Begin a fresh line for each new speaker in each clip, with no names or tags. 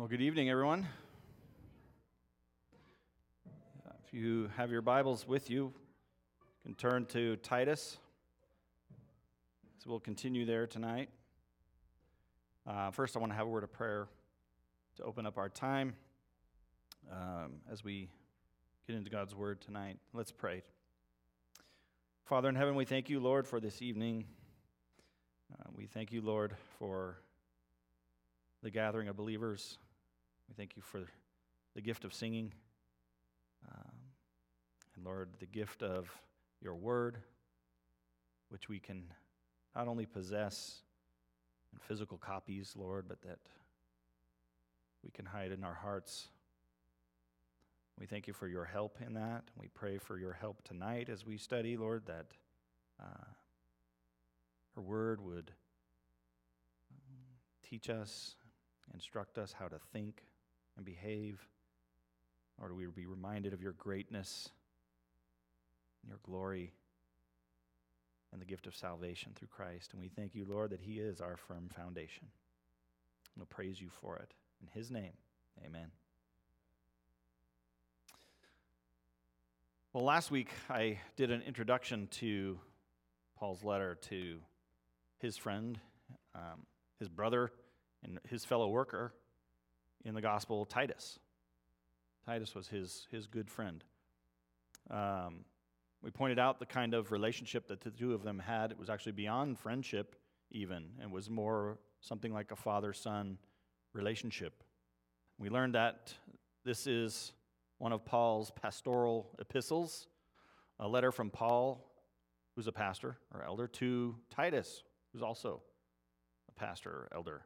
Well, good evening, everyone. If you have your Bibles with you, you can turn to Titus. So we'll continue there tonight. Uh, first, I want to have a word of prayer to open up our time um, as we get into God's Word tonight. Let's pray. Father in heaven, we thank you, Lord, for this evening. Uh, we thank you, Lord, for the gathering of believers. We thank you for the gift of singing. Um, and Lord, the gift of your word, which we can not only possess in physical copies, Lord, but that we can hide in our hearts. We thank you for your help in that. We pray for your help tonight as we study, Lord, that uh, her word would teach us, instruct us how to think and behave. do we be reminded of your greatness, and your glory, and the gift of salvation through Christ. And we thank you, Lord, that He is our firm foundation. We'll praise you for it. In His name, amen. Well, last week I did an introduction to Paul's letter to his friend, um, his brother, and his fellow worker, in the gospel, Titus. Titus was his, his good friend. Um, we pointed out the kind of relationship that the two of them had. It was actually beyond friendship, even, and was more something like a father son relationship. We learned that this is one of Paul's pastoral epistles, a letter from Paul, who's a pastor or elder, to Titus, who's also a pastor or elder,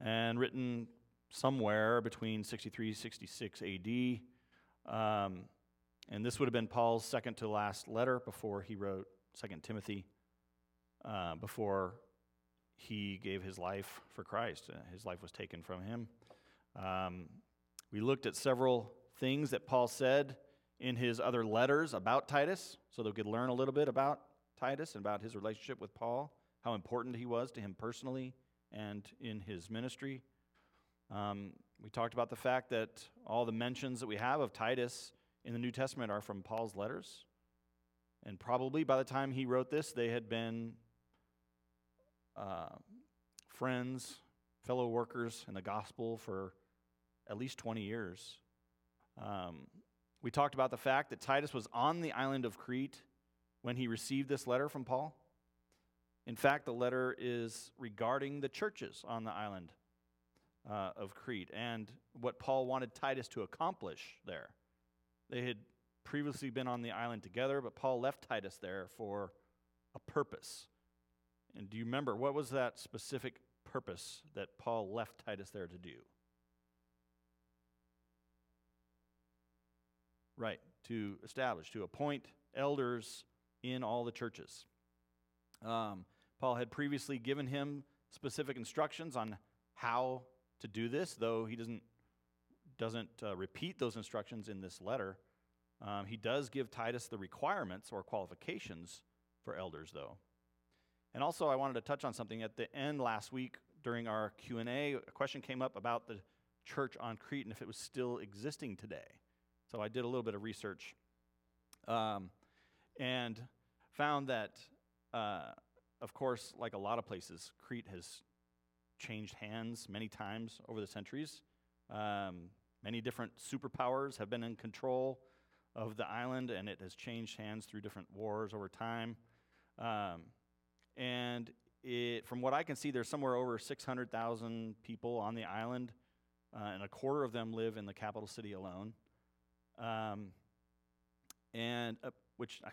and written somewhere between 63 66 AD. Um, and this would have been Paul's second to last letter before he wrote Second Timothy, uh, before he gave his life for Christ. Uh, his life was taken from him. Um, we looked at several things that Paul said in his other letters about Titus, so they could learn a little bit about Titus and about his relationship with Paul, how important he was to him personally and in his ministry. Um, we talked about the fact that all the mentions that we have of Titus in the New Testament are from Paul's letters. And probably by the time he wrote this, they had been uh, friends, fellow workers in the gospel for at least 20 years. Um, we talked about the fact that Titus was on the island of Crete when he received this letter from Paul. In fact, the letter is regarding the churches on the island uh, of Crete and what Paul wanted Titus to accomplish there. They had previously been on the island together, but Paul left Titus there for a purpose. And do you remember what was that specific purpose that Paul left Titus there to do? Right, to establish, to appoint elders in all the churches. Um, Paul had previously given him specific instructions on how to do this, though he doesn't, doesn't uh, repeat those instructions in this letter. Um, he does give Titus the requirements or qualifications for elders, though. And also, I wanted to touch on something at the end last week during our Q&A. A question came up about the church on Crete and if it was still existing today. So I did a little bit of research um, and found that, uh, of course, like a lot of places, Crete has changed hands many times over the centuries. Um, many different superpowers have been in control of the island, and it has changed hands through different wars over time. Um, and it, from what I can see, there's somewhere over 600,000 people on the island, uh, and a quarter of them live in the capital city alone. Um, and uh, which I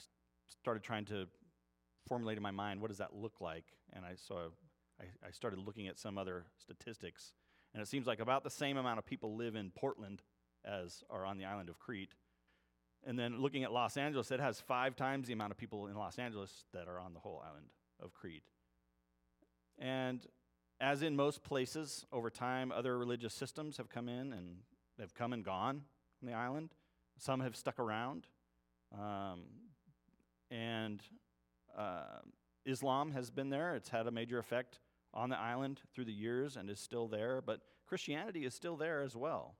started trying to formulate in my mind, what does that look like? And I saw I, I started looking at some other statistics, and it seems like about the same amount of people live in Portland as are on the island of Crete. And then looking at Los Angeles, it has five times the amount of people in Los Angeles that are on the whole island of Crete. And as in most places, over time, other religious systems have come in and they've come and gone on the island. Some have stuck around. Um, and uh, Islam has been there, it's had a major effect on the island through the years and is still there, but Christianity is still there as well.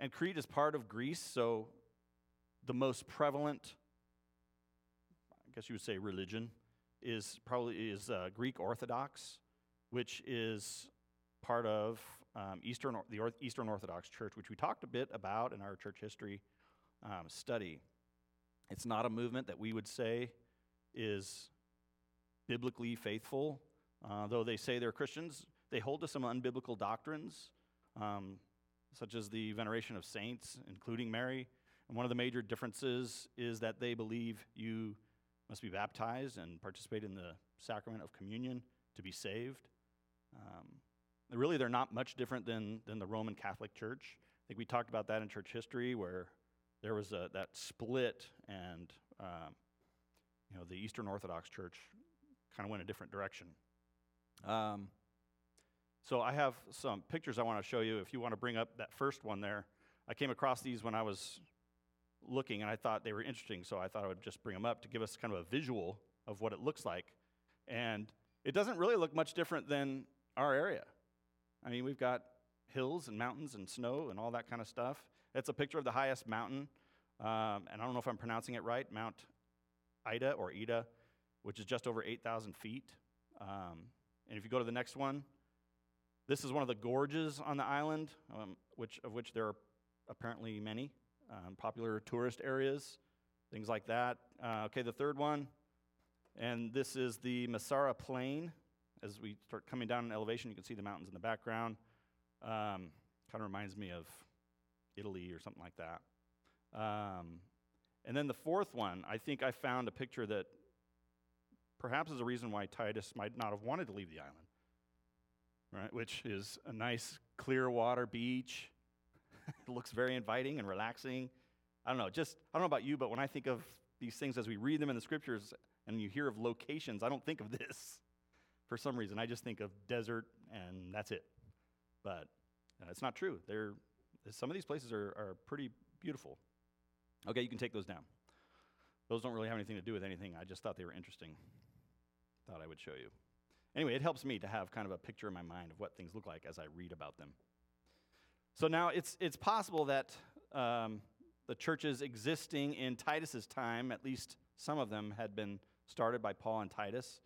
And Crete is part of Greece, so the most prevalent, I guess you would say, religion is probably is uh, Greek Orthodox, which is part of um, Eastern the Eastern Orthodox Church, which we talked a bit about in our church history um, study. It's not a movement that we would say is biblically faithful, uh, though they say they're Christians. They hold to some unbiblical doctrines, um, such as the veneration of saints, including Mary. And one of the major differences is that they believe you must be baptized and participate in the sacrament of communion to be saved. Um, really, they're not much different than, than the Roman Catholic Church. I think we talked about that in church history, where there was a, that split, and um, you know the Eastern Orthodox Church kind of went a different direction. Um, so I have some pictures I want to show you. If you want to bring up that first one there, I came across these when I was looking, and I thought they were interesting, so I thought I would just bring them up to give us kind of a visual of what it looks like. And it doesn't really look much different than our area. I mean, we've got hills and mountains and snow and all that kind of stuff. It's a picture of the highest mountain, um, and I don't know if I'm pronouncing it right, Mount Ida or Ida, which is just over 8,000 feet. Um, and if you go to the next one, this is one of the gorges on the island, um, which, of which there are apparently many um, popular tourist areas, things like that. Uh, okay, the third one, and this is the Messara Plain. As we start coming down in elevation, you can see the mountains in the background. Um, kind of reminds me of Italy or something like that. Um, and then the fourth one, I think I found a picture that perhaps is a reason why Titus might not have wanted to leave the island, right? Which is a nice clear water beach it looks very inviting and relaxing. I don't know, just, I don't know about you, but when I think of these things as we read them in the scriptures and you hear of locations, I don't think of this for some reason. I just think of desert and that's it. But uh, it's not true. They're, some of these places are, are pretty beautiful. Okay, you can take those down. Those don't really have anything to do with anything. I just thought they were interesting. Thought I would show you. Anyway, it helps me to have kind of a picture in my mind of what things look like as I read about them. So now it's, it's possible that um, the churches existing in Titus's time, at least some of them had been started by Paul and Titus.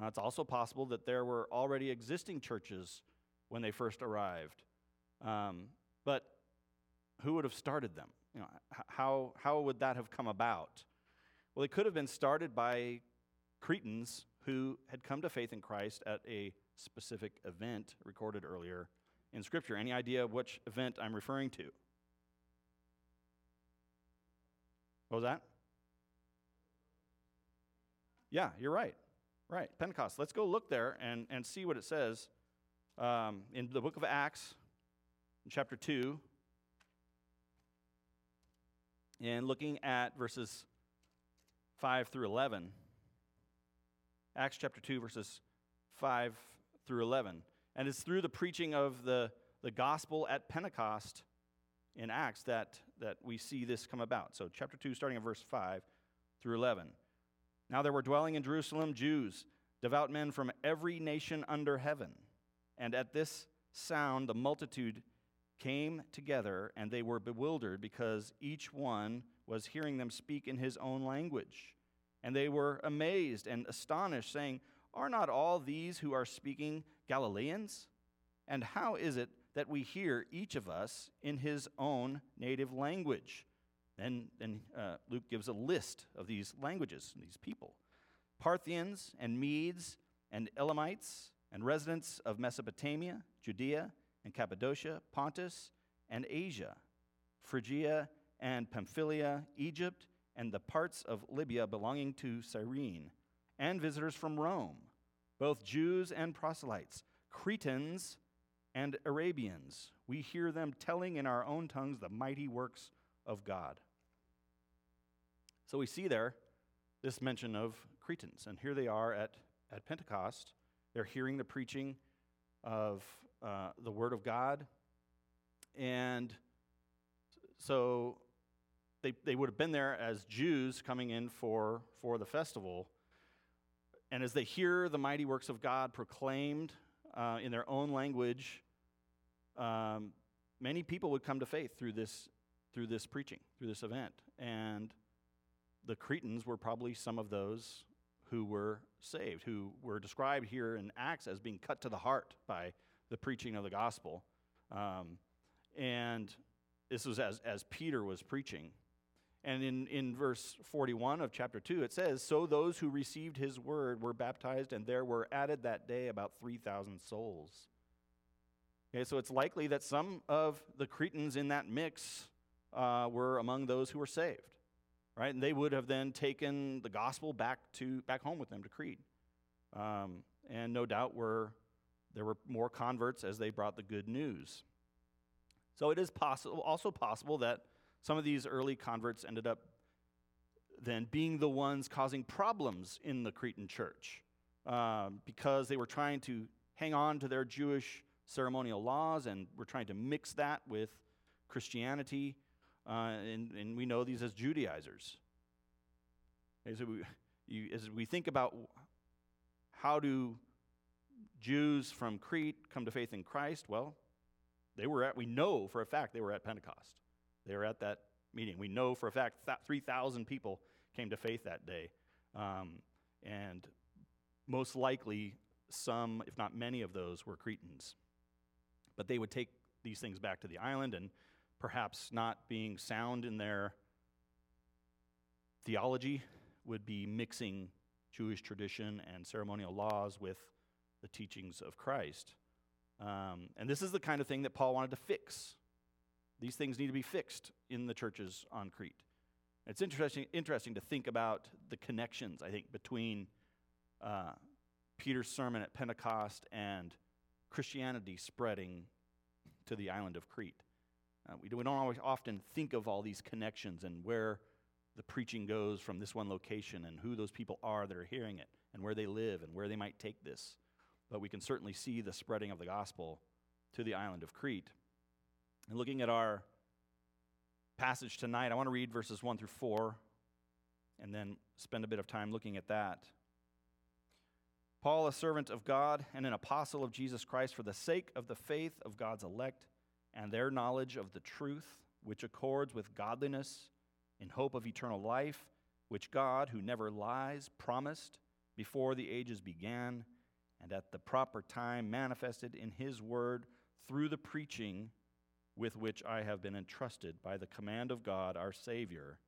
Uh, it's also possible that there were already existing churches when they first arrived. Um, but who would have started them? You know, how, how would that have come about? Well, it could have been started by Cretans who had come to faith in Christ at a specific event recorded earlier in Scripture. Any idea which event I'm referring to? What was that? Yeah, you're right. Right, Pentecost. Let's go look there and, and see what it says um, in the book of Acts, chapter 2, and looking at verses 5 through 11. Acts chapter 2, verses 5 through 11. And it's through the preaching of the, the gospel at Pentecost in Acts that, that we see this come about. So, chapter 2, starting at verse 5 through 11. Now there were dwelling in Jerusalem Jews, devout men from every nation under heaven. And at this sound, the multitude came together, and they were bewildered because each one was hearing them speak in his own language. And they were amazed and astonished, saying, Are not all these who are speaking Galileans? And how is it that we hear each of us in his own native language? Then, uh, Luke gives a list of these languages, and these people Parthians and Medes and Elamites and residents of Mesopotamia, Judea and Cappadocia, Pontus and Asia, Phrygia and Pamphylia, Egypt and the parts of Libya belonging to Cyrene, and visitors from Rome both Jews and proselytes, Cretans and Arabians. We hear them telling in our own tongues the mighty works of God. So we see there this mention of Cretans, and here they are at, at Pentecost. They're hearing the preaching of uh, the Word of God, and so they, they would have been there as Jews coming in for, for the festival and as they hear the mighty works of God proclaimed uh, in their own language, um, many people would come to faith through this, through this preaching, through this event. And the Cretans were probably some of those who were saved, who were described here in Acts as being cut to the heart by the preaching of the gospel. Um, and this was as, as Peter was preaching. And in, in verse 41 of chapter 2, it says, So those who received his word were baptized, and there were added that day about 3,000 souls. Okay, so it's likely that some of the Cretans in that mix uh, were among those who were saved, right? And they would have then taken the gospel back to back home with them to Crete, um, and no doubt were there were more converts as they brought the good news. So it is possible, also possible that some of these early converts ended up then being the ones causing problems in the Cretan church um, because they were trying to hang on to their Jewish ceremonial laws and were trying to mix that with Christianity. Uh, and, and, we know these as Judaizers. Okay, we, you, as we think about how do Jews from Crete come to faith in Christ, well, they were at, we know for a fact they were at Pentecost. They were at that meeting. We know for a fact that 3,000 people came to faith that day. Um, and most likely, some, if not many of those, were Cretans. But they would take these things back to the island and perhaps not being sound in their theology would be mixing Jewish tradition and ceremonial laws with the teachings of Christ. Um, and this is the kind of thing that Paul wanted to fix. These things need to be fixed in the churches on Crete. It's interesting, interesting to think about the connections, I think, between uh, Peter's sermon at Pentecost and Christianity spreading to the island of Crete. Uh, we, we don't always often think of all these connections and where the preaching goes from this one location and who those people are that are hearing it and where they live and where they might take this. But we can certainly see the spreading of the gospel to the island of Crete. And looking at our passage tonight, I want to read verses 1 through 4 and then spend a bit of time looking at that. Paul, a servant of God and an apostle of Jesus Christ, for the sake of the faith of God's elect and their knowledge of the truth, which accords with godliness in hope of eternal life, which God, who never lies, promised before the ages began, and at the proper time manifested in his word through the preaching with which I have been entrusted by the command of God our Savior,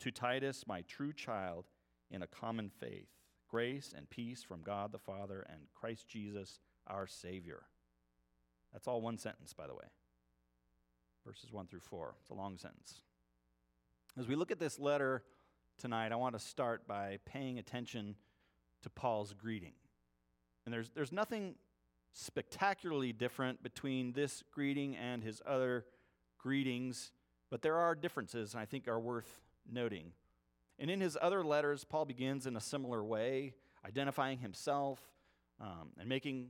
to Titus, my true child, in a common faith grace and peace from God the Father and Christ Jesus our Savior. That's all one sentence, by the way. Verses 1 through 4. It's a long sentence. As we look at this letter tonight, I want to start by paying attention to Paul's greeting. And there's, there's nothing spectacularly different between this greeting and his other greetings, but there are differences, and I think are worth noting. And in his other letters, Paul begins in a similar way, identifying himself um, and making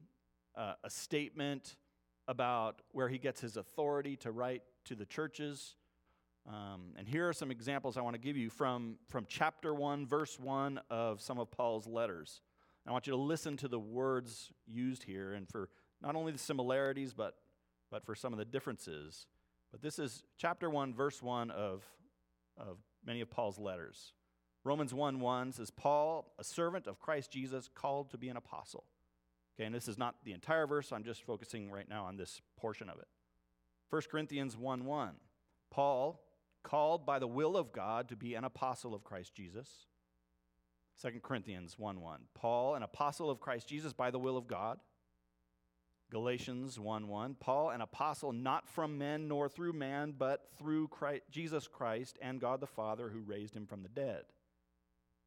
uh, a statement about where he gets his authority to write to the churches. Um, and here are some examples I want to give you from, from chapter 1, verse 1 of some of Paul's letters. I want you to listen to the words used here and for not only the similarities, but, but for some of the differences. But this is chapter 1, verse 1 of, of many of Paul's letters. Romans 1 1 says, Paul, a servant of Christ Jesus, called to be an apostle. Okay, and this is not the entire verse, I'm just focusing right now on this portion of it. 1 Corinthians 1 1, Paul, called by the will of God to be an apostle of Christ Jesus. 2 Corinthians 1 1, Paul, an apostle of Christ Jesus by the will of God. Galatians 1 1, Paul, an apostle not from men nor through man, but through Christ, Jesus Christ and God the Father who raised him from the dead.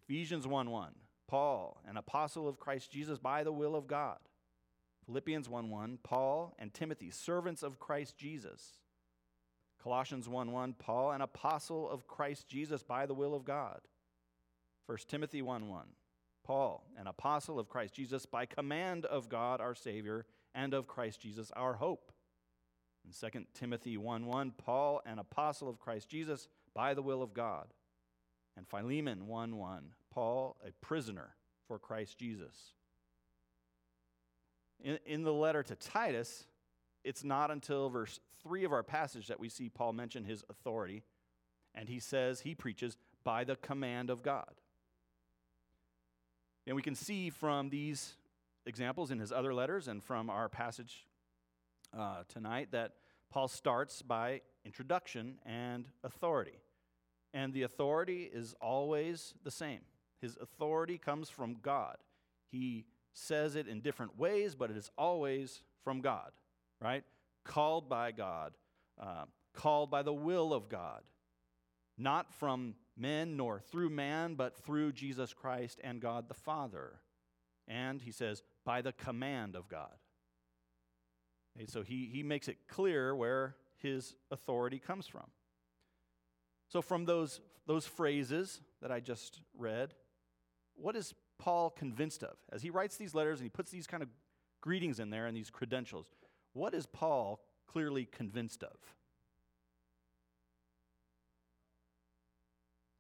Ephesians 1 1, Paul, an apostle of Christ Jesus by the will of God. Philippians 1 1, Paul and Timothy, servants of Christ Jesus. Colossians 1 1, Paul, an apostle of Christ Jesus by the will of God. 1 Timothy 1 1, Paul, an apostle of Christ Jesus by command of God our Savior and of Christ Jesus our hope. In 2 Timothy 1 1, Paul, an apostle of Christ Jesus by the will of God. And Philemon 1 1, Paul, a prisoner for Christ Jesus. In, in the letter to Titus, it's not until verse 3 of our passage that we see Paul mention his authority. And he says he preaches by the command of God. And we can see from these examples in his other letters and from our passage uh, tonight that Paul starts by introduction and authority. And the authority is always the same. His authority comes from God. He says it in different ways, but it is always from God, right? Called by God, uh, called by the will of God, not from men nor through man, but through Jesus Christ and God the Father. And he says, by the command of God. Okay, so he, he makes it clear where his authority comes from. So, from those, those phrases that I just read, what is Paul convinced of? As he writes these letters and he puts these kind of greetings in there and these credentials, what is Paul clearly convinced of?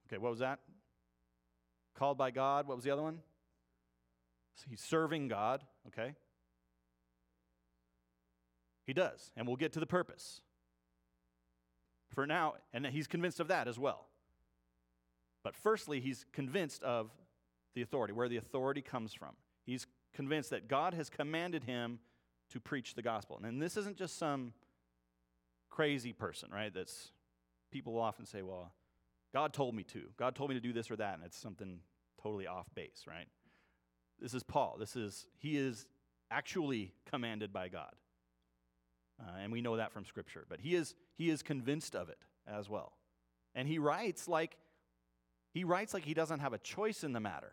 Okay, what was that? Called by God. What was the other one? So he's serving God, okay? He does, and we'll get to the purpose. For now, and he's convinced of that as well. But firstly, he's convinced of the authority, where the authority comes from. He's convinced that God has commanded him to preach the gospel. And this isn't just some crazy person, right? That's people will often say, well, God told me to. God told me to do this or that, and it's something totally off base, right? This is Paul. This is he is actually commanded by God. Uh, and we know that from scripture, but he is he is convinced of it as well. And he writes like he writes like he doesn't have a choice in the matter.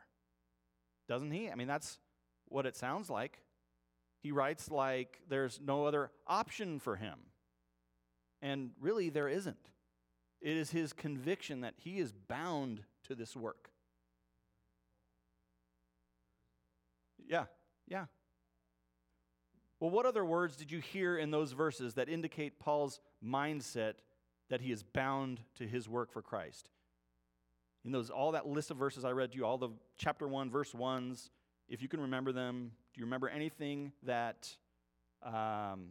Doesn't he? I mean, that's what it sounds like. He writes like there's no other option for him. And really, there isn't. It is his conviction that he is bound to this work. Yeah, yeah. Well, what other words did you hear in those verses that indicate Paul's mindset that he is bound to his work for Christ? In those all that list of verses I read to you, all the chapter 1 verse 1s, if you can remember them, do you remember anything that um,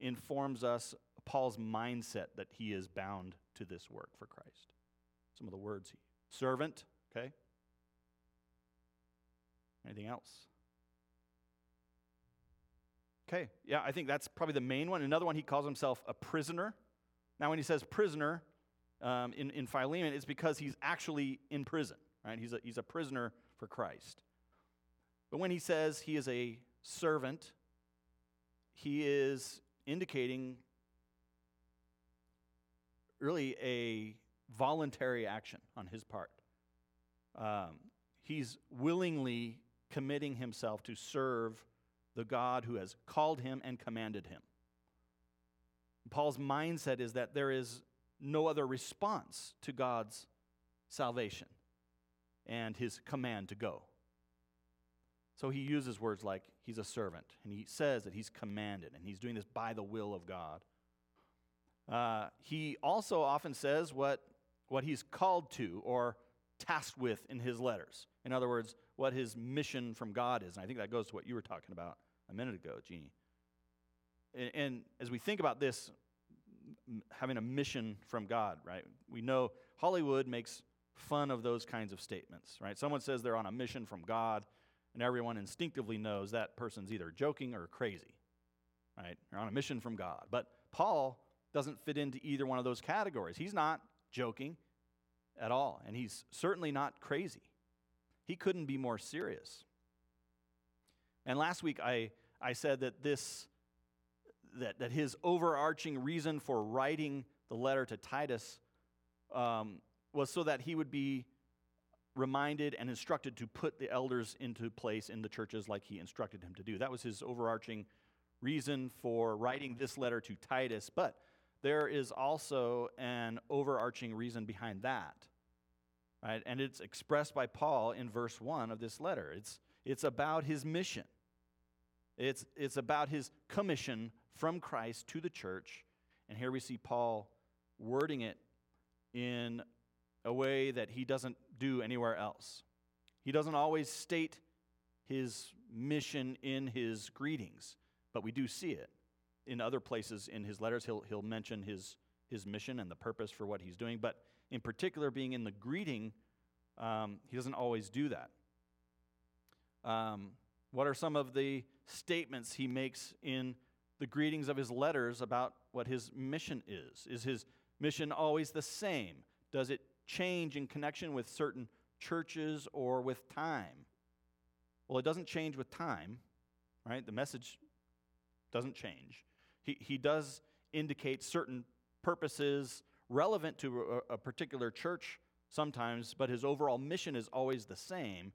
informs us Paul's mindset that he is bound to this work for Christ? Some of the words he servant, okay? Anything else? Okay, yeah, I think that's probably the main one. Another one, he calls himself a prisoner. Now, when he says prisoner um, in, in Philemon, it's because he's actually in prison, right? He's a, he's a prisoner for Christ. But when he says he is a servant, he is indicating really a voluntary action on his part. Um, he's willingly committing himself to serve the God who has called him and commanded him. Paul's mindset is that there is no other response to God's salvation and his command to go. So he uses words like he's a servant, and he says that he's commanded, and he's doing this by the will of God. Uh, he also often says what, what he's called to or tasked with in his letters. In other words, what his mission from God is. And I think that goes to what you were talking about a minute ago, Jeannie. And, and as we think about this, having a mission from God, right? We know Hollywood makes fun of those kinds of statements, right? Someone says they're on a mission from God, and everyone instinctively knows that person's either joking or crazy, right? They're on a mission from God. But Paul doesn't fit into either one of those categories. He's not joking at all, and he's certainly not crazy. He couldn't be more serious. And last week I, I said that this that, that his overarching reason for writing the letter to Titus um, was so that he would be reminded and instructed to put the elders into place in the churches like he instructed him to do. That was his overarching reason for writing this letter to Titus. But there is also an overarching reason behind that. Right? And it's expressed by Paul in verse 1 of this letter. It's, it's about his mission. It's, it's about his commission from Christ to the church. And here we see Paul wording it in a way that he doesn't do anywhere else. He doesn't always state his mission in his greetings, but we do see it. In other places in his letters, he'll, he'll mention his, his mission and the purpose for what he's doing. But in particular, being in the greeting, um, he doesn't always do that. Um, what are some of the statements he makes in the greetings of his letters about what his mission is? Is his mission always the same? Does it change in connection with certain churches or with time? Well, it doesn't change with time, right? The message doesn't change. He, he does indicate certain purposes relevant to a, a particular church sometimes, but his overall mission is always the same.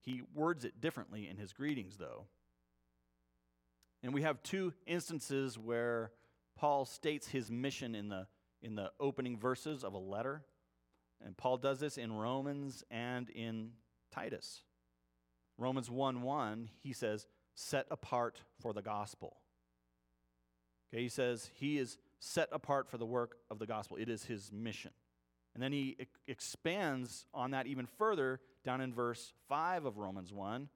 He words it differently in his greetings, though. And we have two instances where Paul states his mission in the, in the opening verses of a letter. And Paul does this in Romans and in Titus. Romans 1 1, he says, set apart for the gospel. Okay, he says he is set apart for the work of the gospel, it is his mission. And then he expands on that even further down in verse 5 of Romans 1,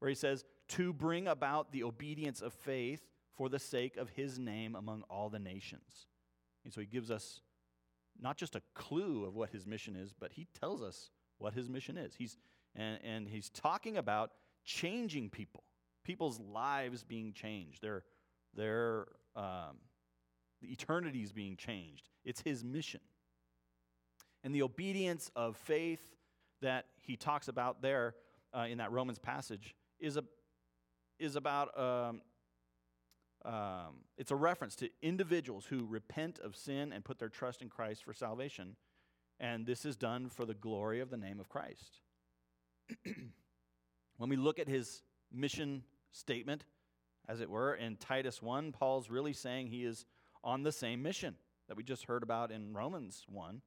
where he says, To bring about the obedience of faith for the sake of his name among all the nations. And so he gives us not just a clue of what his mission is, but he tells us what his mission is. He's, and, and he's talking about changing people, people's lives being changed, their, their um, the eternity is being changed. It's his mission. And the obedience of faith that he talks about there uh, in that Romans passage is, a, is about, um, um, it's a reference to individuals who repent of sin and put their trust in Christ for salvation. And this is done for the glory of the name of Christ. when we look at his mission statement, as it were, in Titus 1, Paul's really saying he is on the same mission that we just heard about in Romans 1.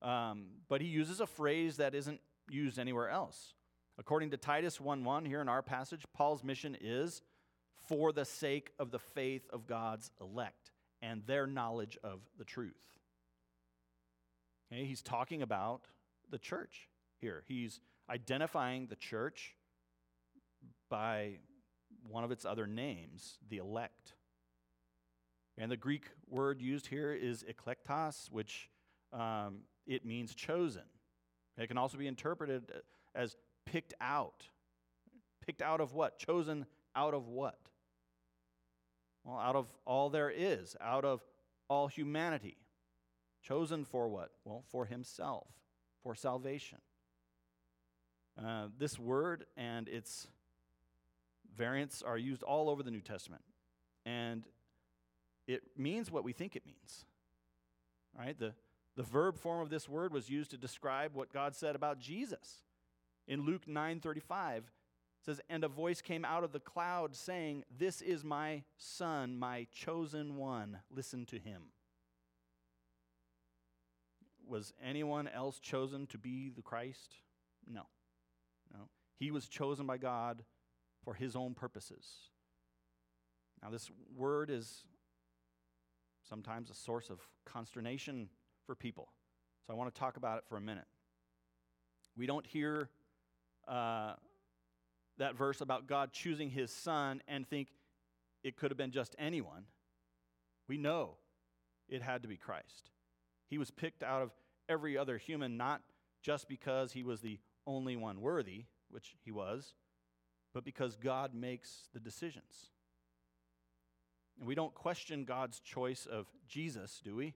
Um, but he uses a phrase that isn't used anywhere else. According to Titus 1 1, here in our passage, Paul's mission is for the sake of the faith of God's elect and their knowledge of the truth. Okay, he's talking about the church here. He's identifying the church by one of its other names, the elect. And the Greek word used here is eklektos, which um, it means chosen. It can also be interpreted as picked out. Picked out of what? Chosen out of what? Well, out of all there is, out of all humanity. Chosen for what? Well, for himself, for salvation. Uh, this word and its variants are used all over the New Testament. And it means what we think it means. Right? The, the verb form of this word was used to describe what God said about Jesus. In Luke 9:35, says, "And a voice came out of the cloud saying, This is my son, my chosen one. Listen to him." Was anyone else chosen to be the Christ? No. No. He was chosen by God for his own purposes. Now, this word is sometimes a source of consternation for people. So I want to talk about it for a minute. We don't hear uh, that verse about God choosing his son and think it could have been just anyone. We know it had to be Christ. He was picked out of every other human, not just because he was the only one worthy, which he was, but because God makes the decisions. And we don't question God's choice of Jesus, do we?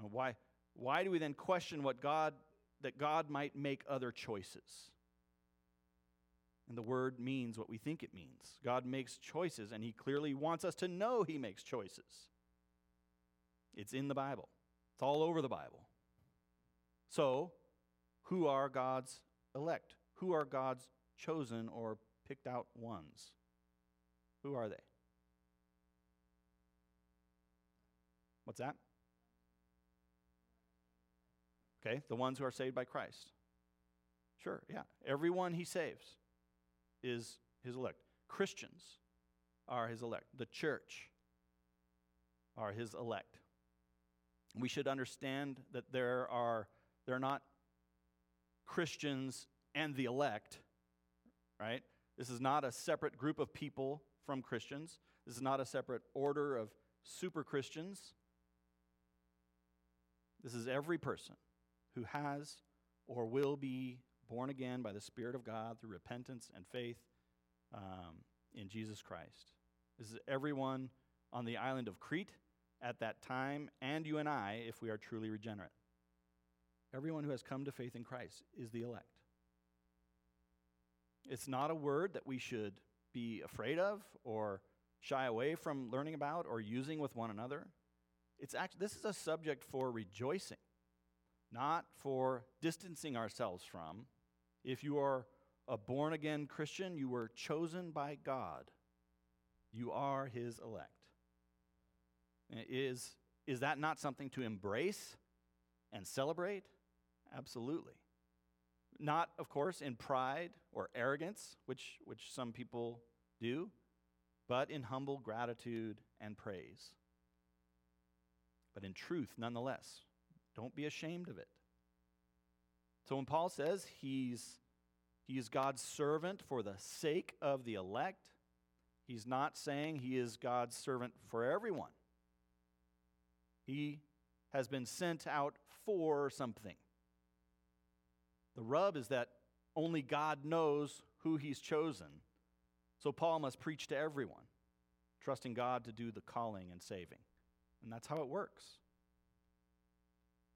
Why, why do we then question what God, that God might make other choices? And the word means what we think it means. God makes choices, and He clearly wants us to know He makes choices. It's in the Bible, it's all over the Bible. So, who are God's elect? Who are God's chosen or picked out ones? Who are they? What's that? Okay, the ones who are saved by Christ. Sure, yeah. Everyone he saves is his elect. Christians are his elect. The church are his elect. We should understand that there are they're not Christians and the elect, right? This is not a separate group of people from Christians. This is not a separate order of super Christians. This is every person who has or will be born again by the Spirit of God through repentance and faith um, in Jesus Christ. This is everyone on the island of Crete at that time, and you and I, if we are truly regenerate. Everyone who has come to faith in Christ is the elect. It's not a word that we should be afraid of or shy away from learning about or using with one another. It's actually, this is a subject for rejoicing, not for distancing ourselves from. If you are a born again Christian, you were chosen by God. You are his elect. Is, is that not something to embrace and celebrate? Absolutely. Not, of course, in pride or arrogance, which, which some people do, but in humble gratitude and praise. But in truth, nonetheless. Don't be ashamed of it. So when Paul says he's, he is God's servant for the sake of the elect, he's not saying he is God's servant for everyone. He has been sent out for something. The rub is that only God knows who he's chosen. So Paul must preach to everyone, trusting God to do the calling and saving. And that's how it works.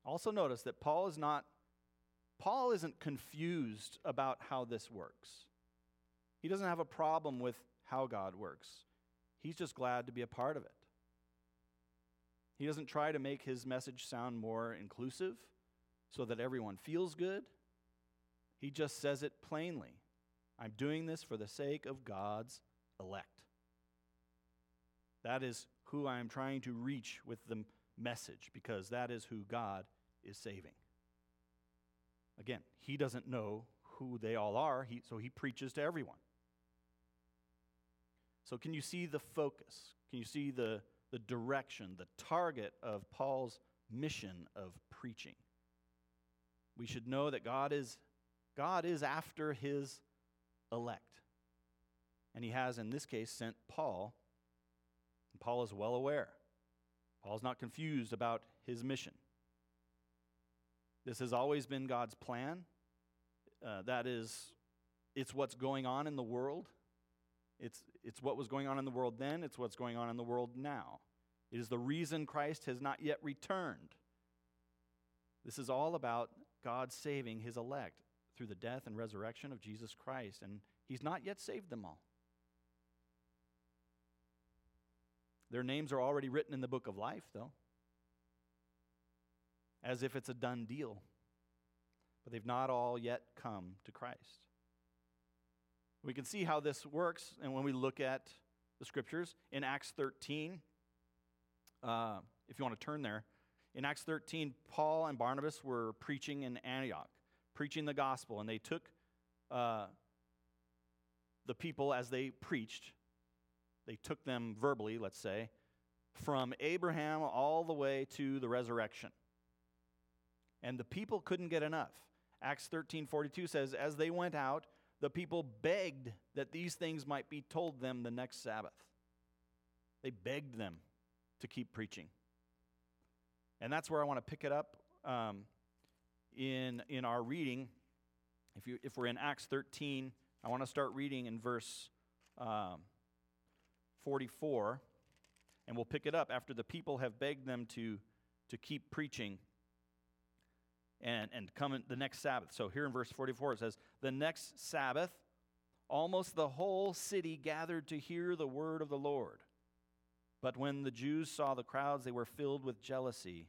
Also notice that Paul is not Paul isn't confused about how this works. He doesn't have a problem with how God works. He's just glad to be a part of it. He doesn't try to make his message sound more inclusive so that everyone feels good. He just says it plainly I'm doing this for the sake of God's elect. That is who I am trying to reach with the message because that is who God is saving. Again, he doesn't know who they all are, he, so he preaches to everyone. So, can you see the focus? Can you see the, the direction, the target of Paul's mission of preaching? We should know that God is God is after his elect. And he has, in this case, sent Paul. And Paul is well aware. Paul's not confused about his mission. This has always been God's plan. Uh, that is, it's what's going on in the world. It's, it's what was going on in the world then, it's what's going on in the world now. It is the reason Christ has not yet returned. This is all about God saving his elect through the death and resurrection of Jesus Christ, and He's not yet saved them all. Their names are already written in the book of life, though, as if it's a done deal. But they've not all yet come to Christ. We can see how this works, and when we look at the scriptures in Acts 13, uh, if you want to turn there, in Acts 13, Paul and Barnabas were preaching in Antioch preaching the gospel, and they took uh, the people as they preached, they took them verbally, let's say, from Abraham all the way to the resurrection. And the people couldn't get enough. Acts 13 42 says, As they went out, the people begged that these things might be told them the next Sabbath. They begged them to keep preaching. And that's where I want to pick it up. Um, in, in our reading. If, you, if we're in Acts 13, I want to start reading in verse um, 44, and we'll pick it up after the people have begged them to, to keep preaching and, and come the next Sabbath. So here in verse 44, it says, The next Sabbath, almost the whole city gathered to hear the word of the Lord. But when the Jews saw the crowds, they were filled with jealousy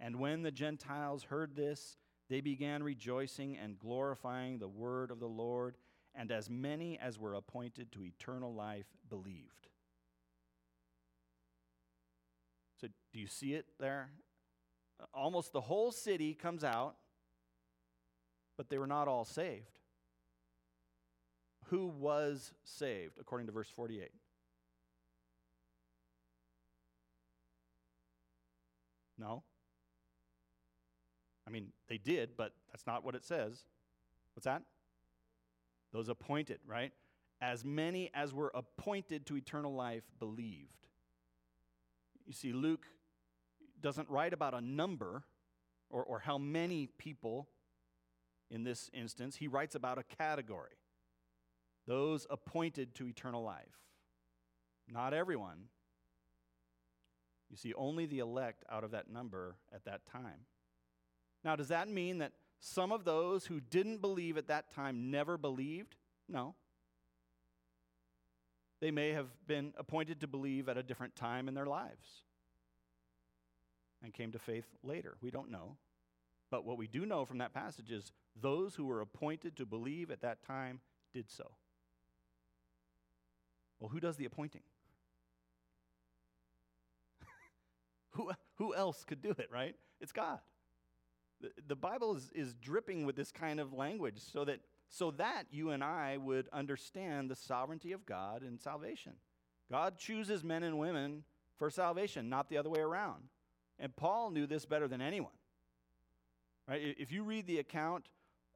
And when the Gentiles heard this, they began rejoicing and glorifying the word of the Lord, and as many as were appointed to eternal life believed. So, do you see it there? Almost the whole city comes out, but they were not all saved. Who was saved, according to verse 48? No. I mean, they did, but that's not what it says. What's that? Those appointed, right? As many as were appointed to eternal life believed. You see, Luke doesn't write about a number or, or how many people in this instance. He writes about a category those appointed to eternal life. Not everyone. You see, only the elect out of that number at that time. Now, does that mean that some of those who didn't believe at that time never believed? No. They may have been appointed to believe at a different time in their lives and came to faith later. We don't know. But what we do know from that passage is those who were appointed to believe at that time did so. Well, who does the appointing? who, who else could do it, right? It's God. The, Bible is, is dripping with this kind of language so that, so that you and I would understand the sovereignty of God in salvation. God chooses men and women for salvation, not the other way around. And Paul knew this better than anyone. Right? If you read the account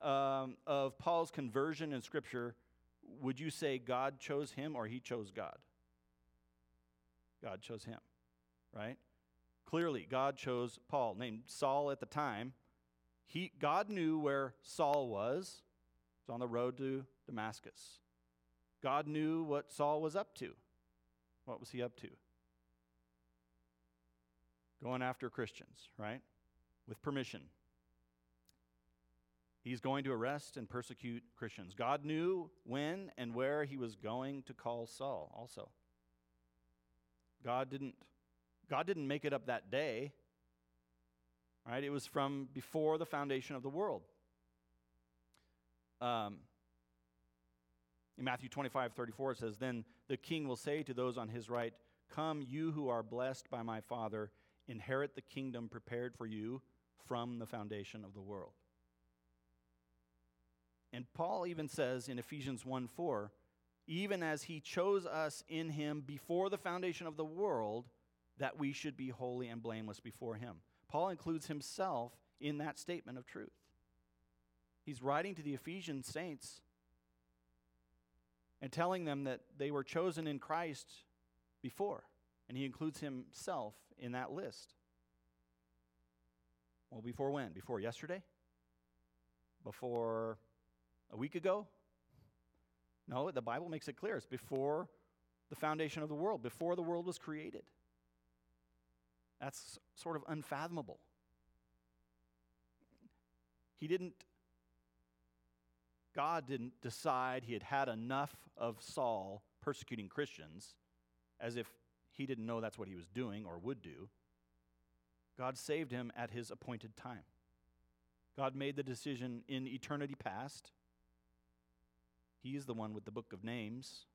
um, of Paul's conversion in Scripture, would you say God chose him or he chose God? God chose him, right? Clearly, God chose Paul, named Saul at the time. He, God knew where Saul was. He was on the road to Damascus. God knew what Saul was up to. What was he up to? Going after Christians, right? With permission. He's going to arrest and persecute Christians. God knew when and where he was going to call Saul also. God didn't God didn't make it up that day. Right? It was from before the foundation of the world. Um, in Matthew 25, 34, it says, Then the king will say to those on his right, Come, you who are blessed by my Father, inherit the kingdom prepared for you from the foundation of the world. And Paul even says in Ephesians 1 4, even as he chose us in him before the foundation of the world, that we should be holy and blameless before him. Paul includes himself in that statement of truth. He's writing to the Ephesian saints and telling them that they were chosen in Christ before, and he includes himself in that list. Well, before when? Before yesterday? Before a week ago? No, the Bible makes it clear. It's before the foundation of the world, before the world was created. That's sort of unfathomable. He didn't, God didn't decide he had had enough of Saul persecuting Christians as if he didn't know that's what he was doing or would do. God saved him at his appointed time. God made the decision in eternity past he is the one with the book of names.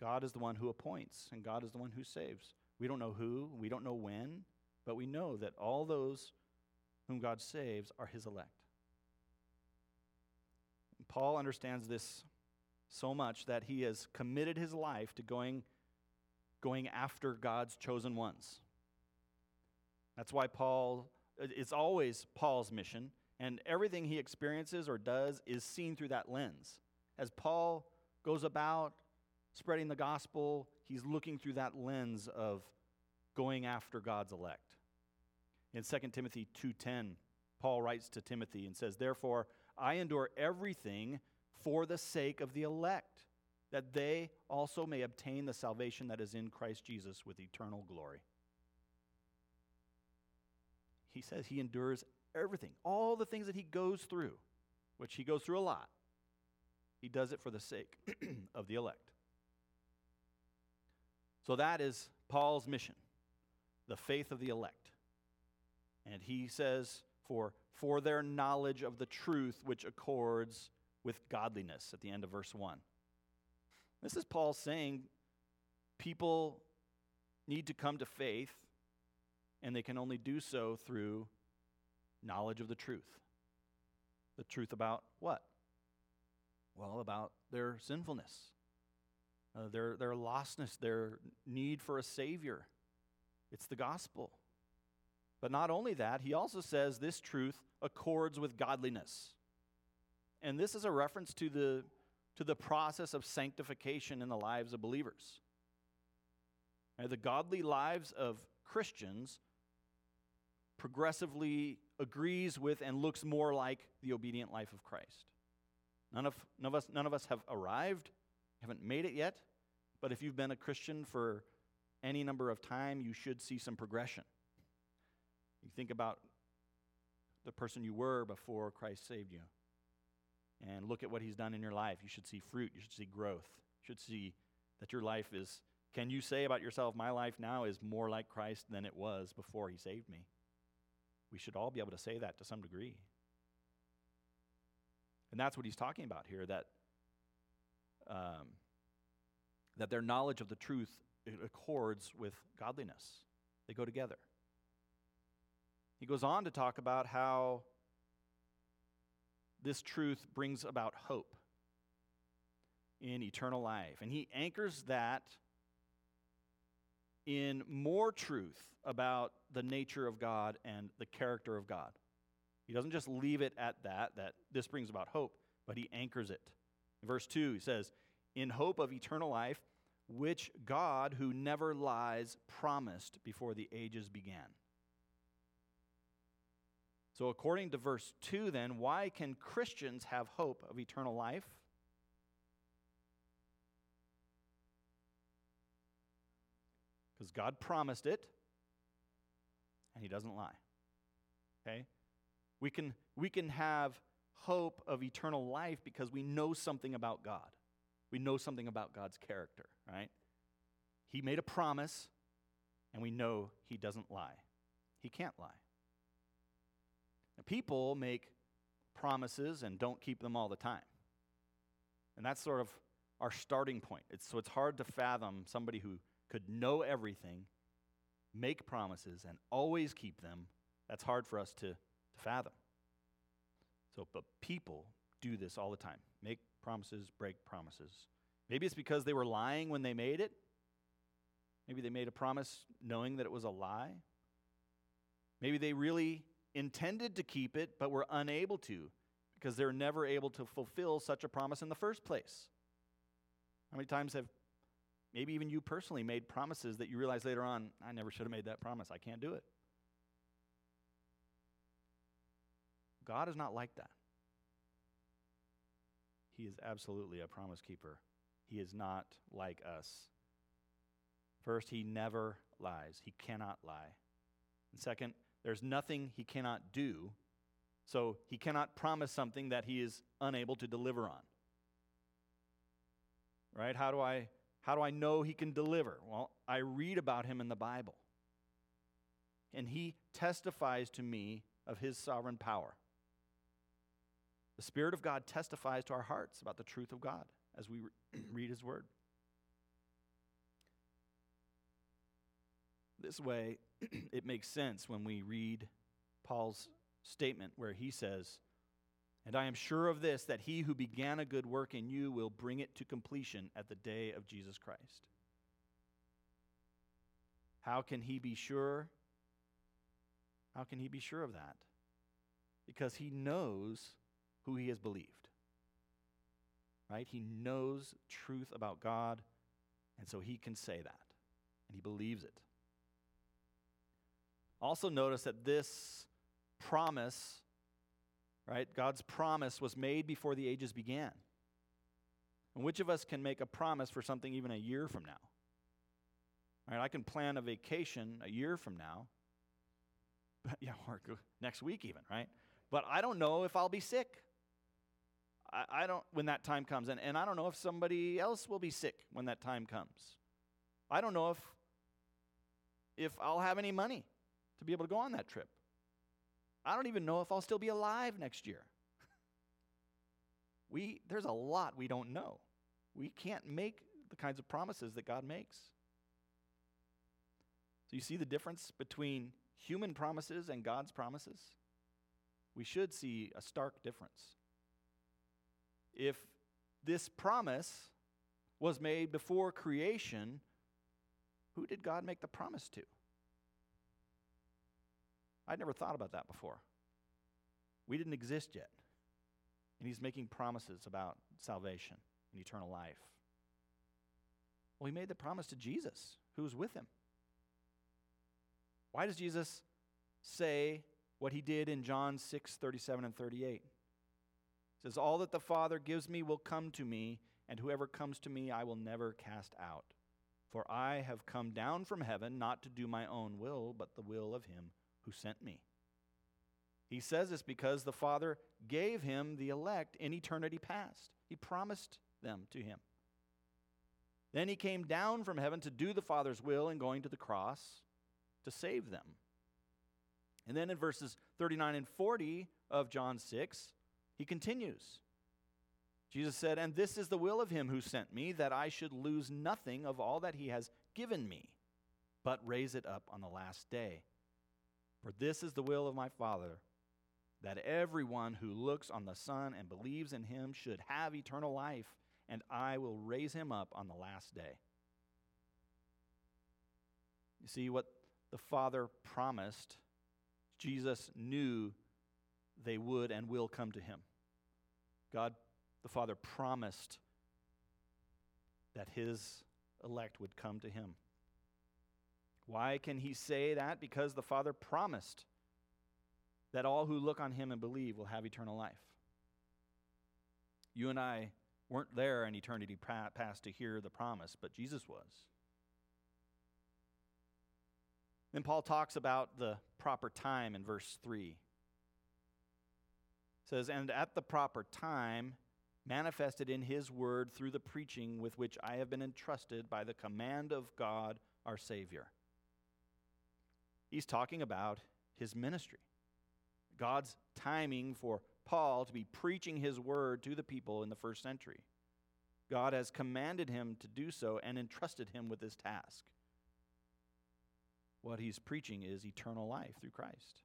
God is the one who appoints, and God is the one who saves. We don't know who, we don't know when, but we know that all those whom God saves are his elect. Paul understands this so much that he has committed his life to going, going after God's chosen ones. That's why Paul, it's always Paul's mission and everything he experiences or does is seen through that lens. As Paul goes about spreading the gospel, he's looking through that lens of going after God's elect. In 2 Timothy 2:10, Paul writes to Timothy and says, "Therefore, I endure everything for the sake of the elect, that they also may obtain the salvation that is in Christ Jesus with eternal glory." He says he endures everything, all the things that he goes through, which he goes through a lot, he does it for the sake of the elect. So that is Paul's mission, the faith of the elect. And he says, for, for their knowledge of the truth which accords with godliness, at the end of verse 1. This is Paul saying people need to come to faith, and they can only do so through knowledge of the truth. The truth about what? Well, about their sinfulness, uh, their, their lostness, their need for a Savior. It's the gospel. But not only that, he also says this truth accords with godliness. And this is a reference to the, to the process of sanctification in the lives of believers. Right, the godly lives of Christians progressively agrees with and looks more like the obedient life of Christ. None of, none of, us, none of us have arrived, haven't made it yet, but if you've been a Christian for any number of time, you should see some progression. You think about the person you were before Christ saved you and look at what he's done in your life. You should see fruit, you should see growth, you should see that your life is. Can you say about yourself, my life now is more like Christ than it was before he saved me? We should all be able to say that to some degree. And that's what he's talking about here that, um, that their knowledge of the truth accords with godliness, they go together. He goes on to talk about how this truth brings about hope in eternal life. And he anchors that in more truth about the nature of God and the character of God. He doesn't just leave it at that, that this brings about hope, but he anchors it. In verse 2, he says, In hope of eternal life, which God, who never lies, promised before the ages began. So, according to verse 2, then, why can Christians have hope of eternal life? Because God promised it, and He doesn't lie. Okay? We can, we can have hope of eternal life because we know something about God. We know something about God's character, right? He made a promise, and we know He doesn't lie. He can't lie. Now, people make promises and don't keep them all the time. And that's sort of our starting point. It's, so it's hard to fathom somebody who could know everything, make promises, and always keep them. That's hard for us to, to fathom. So, but people do this all the time make promises, break promises. Maybe it's because they were lying when they made it. Maybe they made a promise knowing that it was a lie. Maybe they really intended to keep it but were unable to because they're never able to fulfill such a promise in the first place. How many times have maybe even you personally made promises that you realize later on, I never should have made that promise. I can't do it. God is not like that. He is absolutely a promise keeper. He is not like us. First, he never lies. He cannot lie. And second, there's nothing he cannot do. So he cannot promise something that he is unable to deliver on. Right? How do I how do I know he can deliver? Well, I read about him in the Bible. And he testifies to me of his sovereign power. The Spirit of God testifies to our hearts about the truth of God as we read his word. This way, it makes sense when we read Paul's statement where he says, And I am sure of this, that he who began a good work in you will bring it to completion at the day of Jesus Christ. How can he be sure? How can he be sure of that? Because he knows who he has believed. Right? He knows truth about God, and so he can say that, and he believes it. Also, notice that this promise, right, God's promise was made before the ages began. And which of us can make a promise for something even a year from now? Right, I can plan a vacation a year from now. yeah, or next week even, right? But I don't know if I'll be sick. I, don't when that time comes. And, and I don't know if somebody else will be sick when that time comes. I don't know if if I'll have any money to be able to go on that trip. I don't even know if I'll still be alive next year. we, there's a lot we don't know. We can't make the kinds of promises that God makes. So you see the difference between human promises and God's promises? We should see a stark difference. If this promise was made before creation, who did God make the promise to? I'd never thought about that before. We didn't exist yet. And he's making promises about salvation and eternal life. Well, he made the promise to Jesus, who was with him. Why does Jesus say what he did in John 6 37 and 38? Says, All that the Father gives me will come to me, and whoever comes to me I will never cast out. For I have come down from heaven not to do my own will, but the will of him who sent me. He says this because the Father gave him the elect in eternity past. He promised them to him. Then he came down from heaven to do the Father's will in going to the cross to save them. And then in verses 39 and 40 of John 6, he continues. Jesus said, And this is the will of him who sent me, that I should lose nothing of all that he has given me, but raise it up on the last day. For this is the will of my Father, that everyone who looks on the Son and believes in him should have eternal life, and I will raise him up on the last day. You see, what the Father promised, Jesus knew they would and will come to him. God the Father promised that his elect would come to him. Why can he say that? Because the Father promised that all who look on him and believe will have eternal life. You and I weren't there in eternity past to hear the promise, but Jesus was. Then Paul talks about the proper time in verse 3. Says, And at the proper time, manifested in his word through the preaching with which I have been entrusted by the command of God our Savior. He's talking about his ministry. God's timing for Paul to be preaching his word to the people in the first century. God has commanded him to do so and entrusted him with this task. What he's preaching is eternal life through Christ.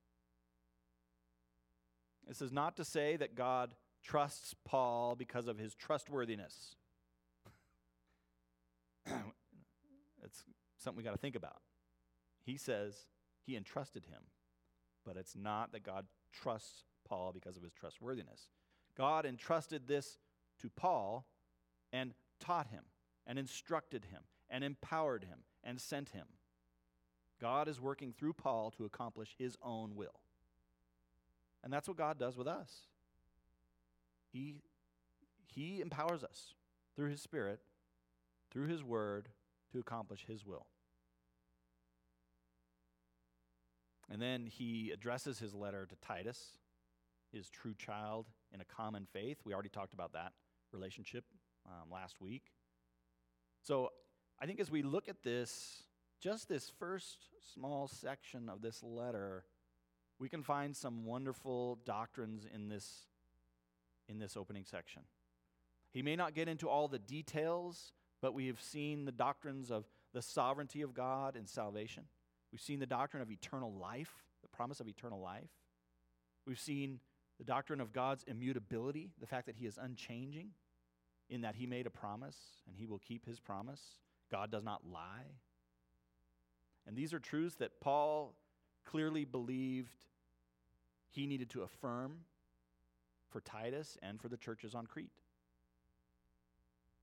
This is not to say that God trusts Paul because of his trustworthiness. it's something we got to think about. He says he entrusted him, but it's not that God trusts Paul because of his trustworthiness. God entrusted this to Paul and taught him and instructed him and empowered him and sent him. God is working through Paul to accomplish his own will. And that's what God does with us. He, he empowers us through His Spirit, through His Word, to accomplish His will. And then he addresses his letter to Titus, his true child in a common faith. We already talked about that relationship um, last week. So I think as we look at this, just this first small section of this letter, we can find some wonderful doctrines in this in this opening section. He may not get into all the details, but we have seen the doctrines of the sovereignty of God and salvation. We've seen the doctrine of eternal life, the promise of eternal life. We've seen the doctrine of God's immutability, the fact that He is unchanging, in that He made a promise and He will keep His promise. God does not lie. And these are truths that Paul clearly believed he needed to affirm for Titus and for the churches on Crete.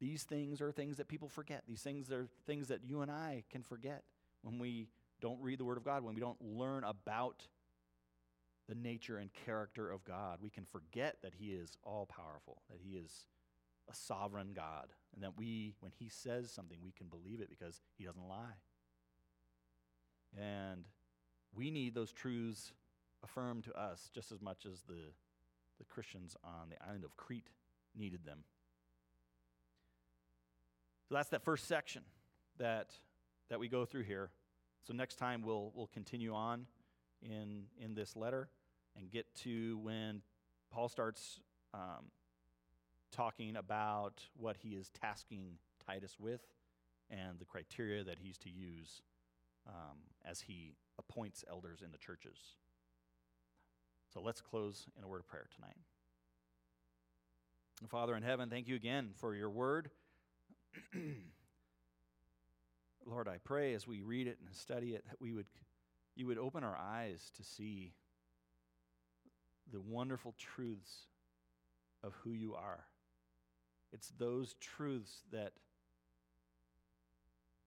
These things are things that people forget. These things are things that you and I can forget when we don't read the Word of God, when we don't learn about the nature and character of God. We can forget that He is all powerful, that He is a sovereign God, and that we, when He says something, we can believe it because He doesn't lie. And we need those truths affirmed to us just as much as the the Christians on the island of Crete needed them. So that's that first section that, that we go through here. So next time we'll, we'll continue on in, in this letter and get to when Paul starts um, talking about what he is tasking Titus with and the criteria that he's to use um, as He appoints elders in the churches. So let's close in a word of prayer tonight. Father in heaven, thank you again for your word. Lord, I pray as we read it and study it that we would you would open our eyes to see the wonderful truths of who you are. It's those truths that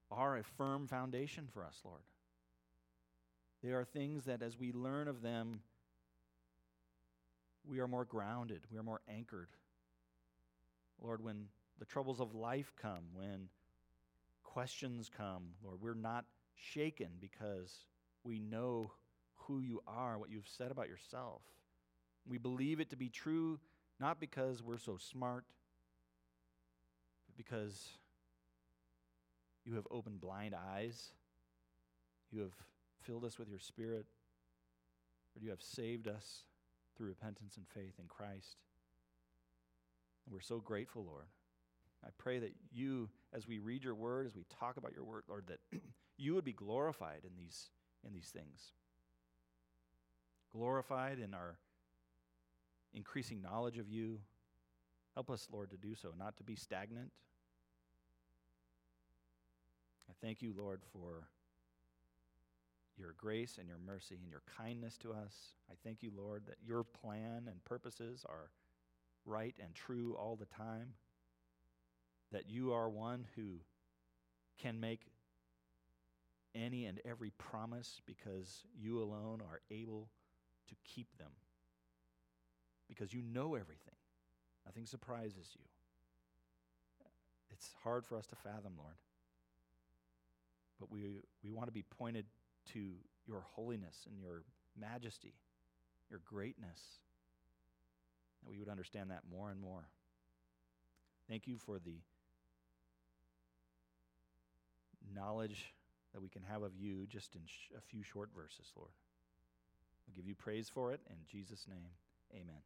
are a firm foundation for us, Lord. They are things that as we learn of them, we are more grounded, we are more anchored. Lord, when the troubles of life come, when questions come, Lord, we're not shaken because we know who you are, what you've said about yourself. We believe it to be true not because we're so smart, but because you have opened blind eyes. You have filled us with your spirit. Lord, you have saved us through repentance and faith in Christ. And we're so grateful, Lord. I pray that you, as we read your word, as we talk about your word, Lord, that you would be glorified in these, in these things. Glorified in our increasing knowledge of you. Help us, Lord, to do so, not to be stagnant. I thank you, Lord, for your grace and your mercy and your kindness to us. I thank you, Lord, that your plan and purposes are right and true all the time that you are one who can make any and every promise because you alone are able to keep them. Because you know everything, nothing surprises you. It's hard for us to fathom, Lord. But we, we want to be pointed to your holiness and your majesty, your greatness, that we would understand that more and more. Thank you for the knowledge that we can have of you just in sh- a few short verses, Lord. we give you praise for it. In Jesus' name, amen.